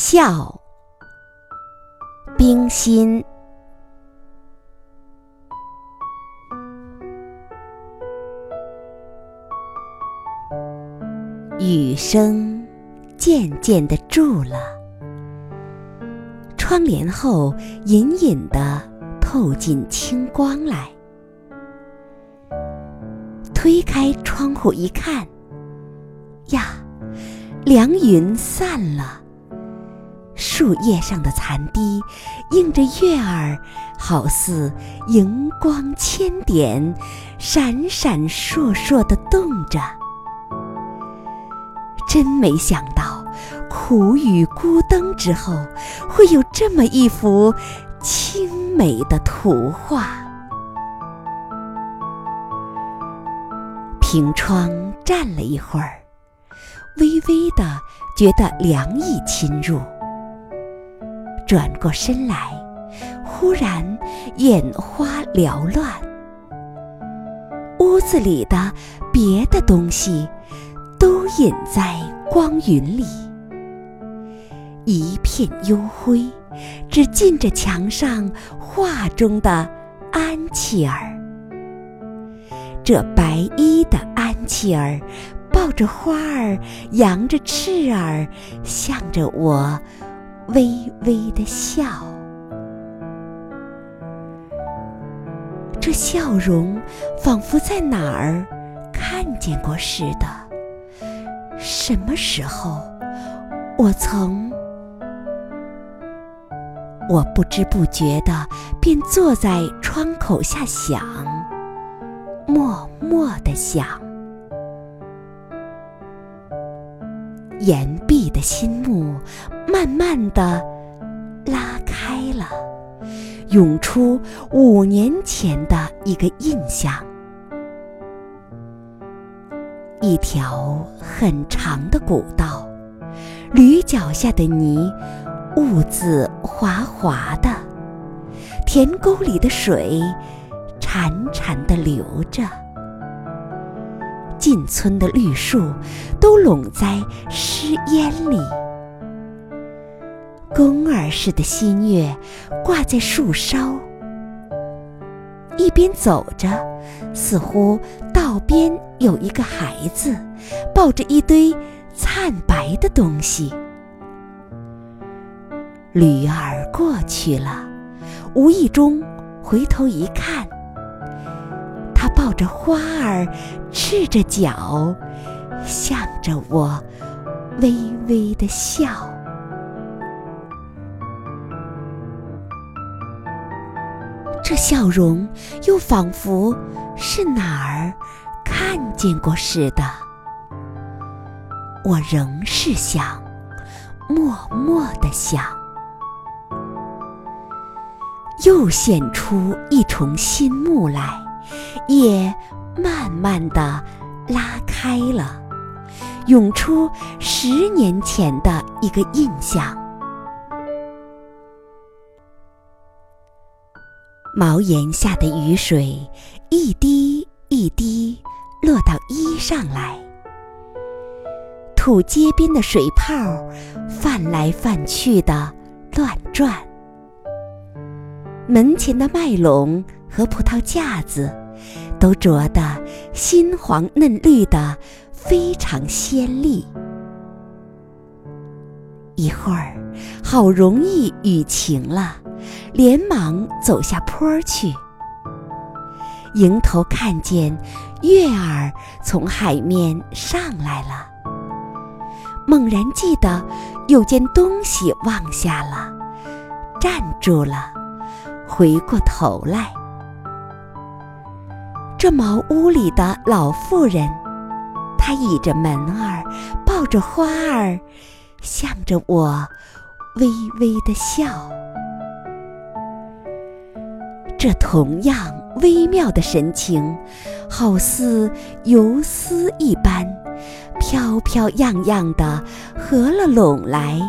笑，冰心。雨声渐渐的住了，窗帘后隐隐的透进清光来。推开窗户一看，呀，凉云散了，树叶上的残滴映着月儿，好似荧光千点，闪闪烁烁的动着。真没想到，苦雨孤灯之后，会有这么一幅清美的图画。凭窗站了一会儿，微微的觉得凉意侵入，转过身来，忽然眼花缭乱，屋子里的别的东西。都隐在光云里，一片幽灰，只近着墙上画中的安琪儿。这白衣的安琪儿，抱着花儿，扬着翅儿，向着我微微的笑。这笑容，仿佛在哪儿看见过似的。什么时候，我曾……我不知不觉的便坐在窗口下想，默默的想。岩你的心幕慢慢的拉开了，涌出五年前的一个印象。一条很长的古道，驴脚下的泥兀自滑滑的，田沟里的水潺潺的流着，进村的绿树都拢在湿烟里，宫儿似的新月挂在树梢，一边走着，似乎。道边有一个孩子，抱着一堆灿白的东西。驴儿过去了，无意中回头一看，着花儿，赤着脚，向着我微微的笑。这笑容又仿佛是哪儿？看见过似的，我仍是想，默默的想，又现出一重新幕来，也慢慢的拉开了，涌出十年前的一个印象。茅檐下的雨水，一滴一滴。落到衣上来，土街边的水泡泛来泛去的乱转，门前的麦垄和葡萄架子都着得新黄嫩绿的，非常鲜丽。一会儿，好容易雨晴了，连忙走下坡去。迎头看见月儿从海面上来了，猛然记得有件东西忘下了，站住了，回过头来，这茅屋里的老妇人，她倚着门儿，抱着花儿，向着我微微的笑。这同样微妙的神情，好似游丝一般，飘飘漾漾的合了拢来，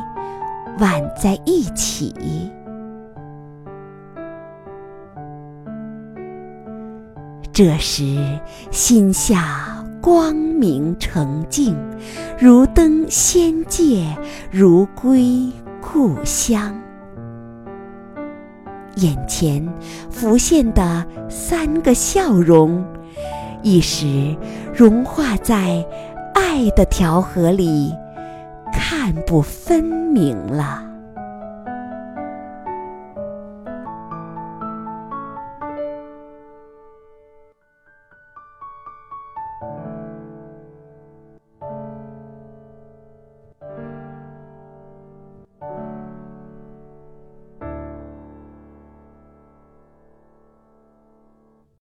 挽在一起。这时心下光明澄净，如登仙界，如归故乡。眼前浮现的三个笑容，一时融化在爱的调和里，看不分明了。